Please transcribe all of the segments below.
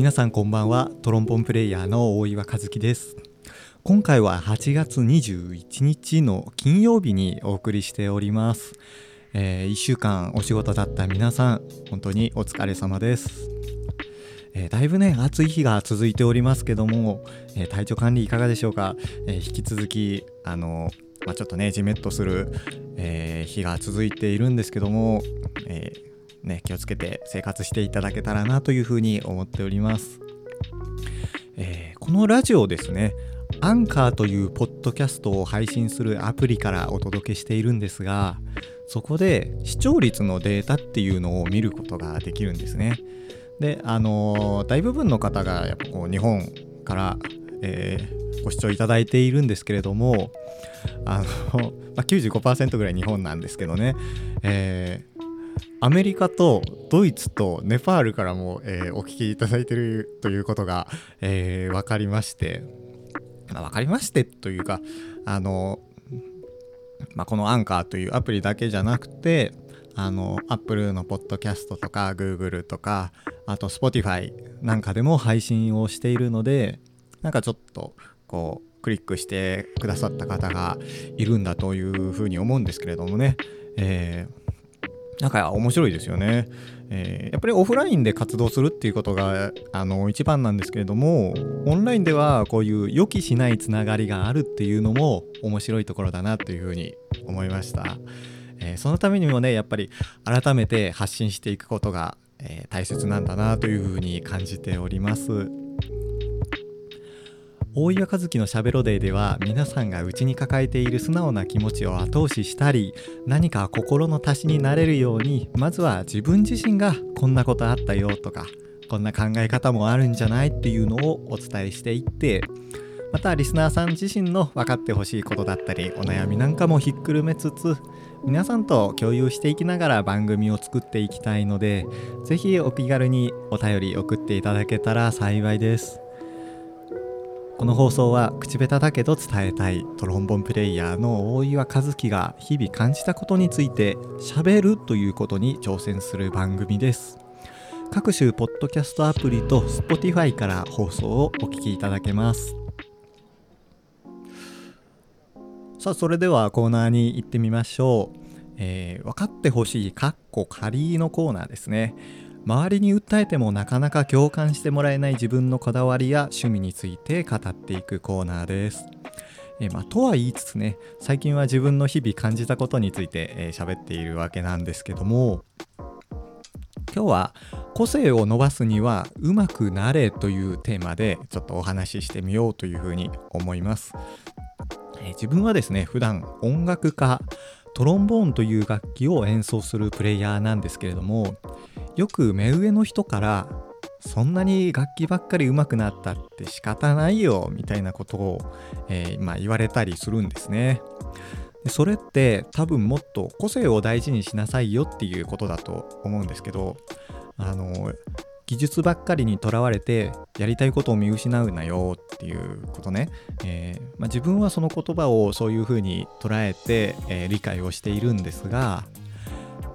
皆さんこんばんは。トロンボンプレイヤーの大岩和樹です。今回は8月21日の金曜日にお送りしております、えー、1週間お仕事だった皆さん本当にお疲れ様です。えー、だいぶね暑い日が続いておりますけども、えー、体調管理いかがでしょうか、えー、引き続きあのまあ、ちょっとねじめっとする、え日が続いているんですけども、えね、気をつけて生活していただけたらなというふうに思っております、えこのラジオですねアンカーというポッドキャストを配信するアプリからお届けしているんですがそこで視聴率のデータっていうのを見ることができるんですね。であの大部分の方がやっぱこう日本から、えー、ご視聴いただいているんですけれどもあの、まあ、95%ぐらい日本なんですけどね、えー、アメリカとドイツとネパールからも、えー、お聞きいただいてるということが、えー、分かりまして、まあ、分かりましてというかあの、まあ、このアンカーというアプリだけじゃなくてあの Apple のポッドキャストとか Google とかあと Spotify なんかでも配信をしているのでなんかちょっとこうクリックしてくださった方がいるんだというふうに思うんですけれどもね、えー、なんか面白いですよね、えー、やっぱりオフラインで活動するっていうことがあの一番なんですけれどもオンラインではこういう予期しないつながりがあるっていうのも面白いところだなというふうに思いました。えー、そのためにもねやっぱり改めて発信していくことが、えー、大切なんだなというふうに感じております大岩和樹のしゃべろデーでは皆さんが内に抱えている素直な気持ちを後押ししたり何か心の足しになれるようにまずは自分自身がこんなことあったよとかこんな考え方もあるんじゃないっていうのをお伝えしていってまたリスナーさん自身の分かってほしいことだったりお悩みなんかもひっくるめつつ皆さんと共有していきながら番組を作っていきたいので是非お気軽にお便り送っていただけたら幸いです。この放送は口下手だけど伝えたいトロンボンプレイヤーの大岩和樹が日々感じたことについてしゃべるということに挑戦する番組です。各種ポッドキャストアプリと Spotify から放送をお聞きいただけます。さあそれではコーナーに行ってみましょう、えー、分かってほしいカッコ仮のコーナーですね。周りに訴えてもなかなか共感してもらえない自分のこだわりや趣味について語っていくコーナーです。え、まあ、とは言いつつね最近は自分の日々感じたことについて喋、えー、っているわけなんですけども今日は個性を伸ばすにはうまくなれというテーマでちょっとお話ししてみようというふうに思います。えー、自分はですね普段音楽家トロンボーンという楽器を演奏するプレイヤーなんですけれどもよく目上の人からそんなに楽器ばっかり上手くなったって仕方ないよみたいなことを、えー、まあ、言われたりするんですね。でそれって多分もっと個性を大事にしなさいよっていうことだと思うんですけどあの技術ばっかりにとらわれてやりたいことを見失うなよっていうことね、えー、まあ、自分はその言葉をそういうふうに捉えて、えー、理解をしているんですが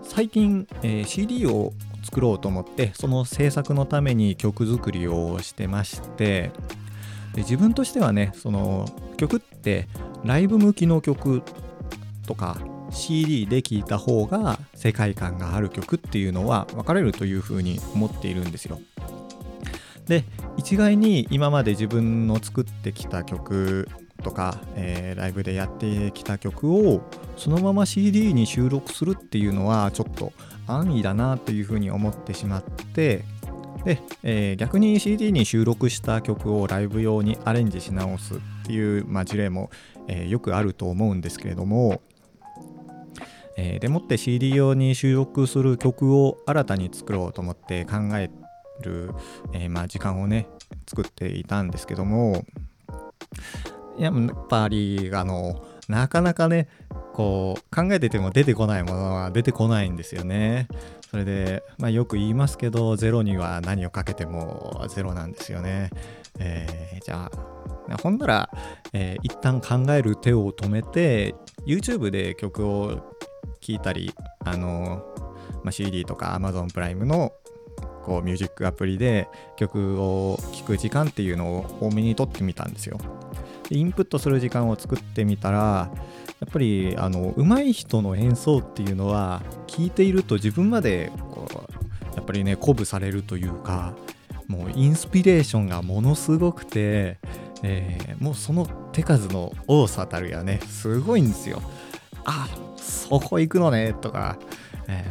最近、えー、CD を作ろうと思ってその制作のために曲作りをしてましてで自分としてはねその曲ってライブ向きの曲とか CD で聴いた方が世界観がある曲っていうのは分かれるというふうに思っているんですよ。で一概に今まで自分の作ってきた曲とか、えー、ライブでやってきた曲をそのまま CD に収録するっていうのはちょっと安易だなというふうに思ってしまってで、えー、逆に CD に収録した曲をライブ用にアレンジし直すっていう、まあ、事例も、えー、よくあると思うんですけれどもえー、でもって CD 用に収録する曲を新たに作ろうと思って考える、え、まあ、時間をね作っていたんですけどもやっぱりあのなかなかねこう考えてても出てこないものは出てこないんですよね。それで、まあ、よく言いますけどゼロには何をかけてもゼロなんですよね。えー、じゃあほんなら、えー、一旦考える手を止めて YouTube で曲を聞いたりあの、まあ、CD とか Amazon プライムのこうミュージックアプリで曲を聴く時間っていうのを多めにとってみたんですよ。インプットする時間を作ってみたらやっぱりあの上手い人の演奏っていうのは聴いていると自分までこうやっぱりね鼓舞されるというかもうインスピレーションがものすごくて、えー、もうその手数の多さたるやねすごいんですよ。あそこ行くのねとか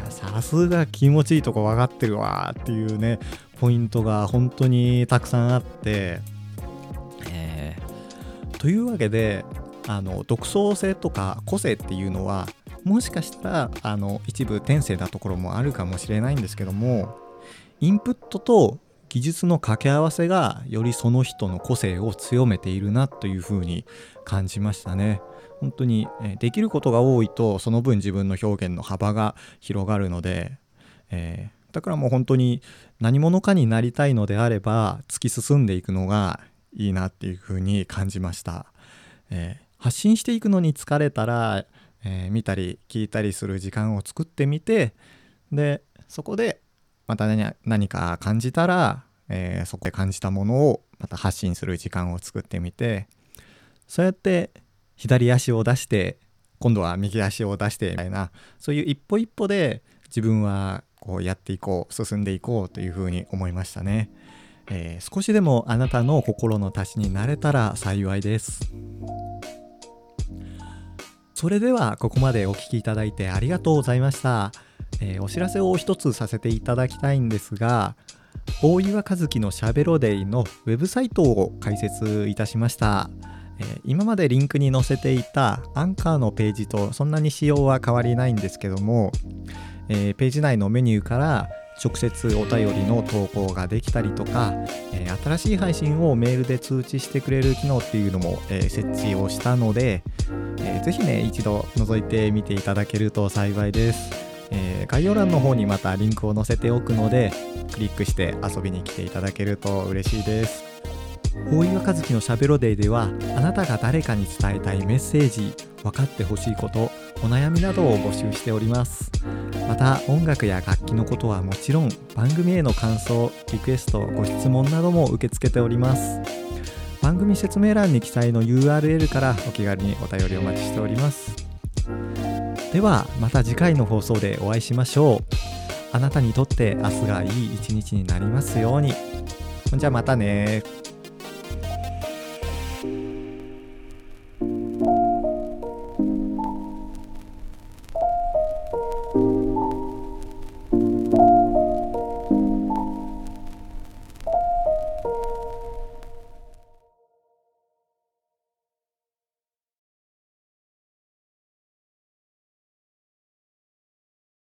さすが気持ちいいとこ分かってるわっていうねポイントが本当にたくさんあって、というわけであの独創性とか個性っていうのはもしかしたらあの一部天性なところもあるかもしれないんですけどもインプットと技術の掛け合わせがよりその人の個性を強めているなというふうに感じましたね。本当に、えできることが多いとその分自分の表現の幅が広がるので、えー、だからもう本当に何者かになりたいのであれば突き進んでいくのがいいなっていうふうに感じました。えー、発信していくのに疲れたら、えー、見たり聞いたりする時間を作ってみてでそこでまた何か感じたら、えー、そこで感じたものをまた発信する時間を作ってみてそうやって左足を出して今度は右足を出してみたいなそういう一歩一歩で自分はこうやっていこう進んでいこうというふうに思いましたね、えー、少しでもあなたの心の足しになれたら幸いですそれではここまでお聴きいただいてありがとうございました、えー、お知らせを一つさせていただきたいんですが大岩和樹のしゃべろデイのウェブサイトを開設いたしました。え、今までリンクに載せていたアンカーのページとそんなに仕様は変わりないんですけども、えー、ページ内のメニューから直接お便りの投稿ができたりとか、えー、新しい配信をメールで通知してくれる機能っていうのも、えー、設置をしたので、えー、ぜひね一度覗いてみていただけると幸いです、え概要欄の方にまたリンクを載せておくのでクリックして遊びに来ていただけると嬉しいです。大岩和樹のしゃべろデイではあなたが誰かに伝えたいメッセージ分かってほしいことお悩みなどを募集しております。また音楽や楽器のことはもちろん番組への感想リクエストご質問なども受け付けております。番組説明欄に記載の URL からお気軽にお便りお待ちしております。ではまた次回の放送でお会いしましょう。あなたにとって明日がいい一日になりますように。じゃあまたね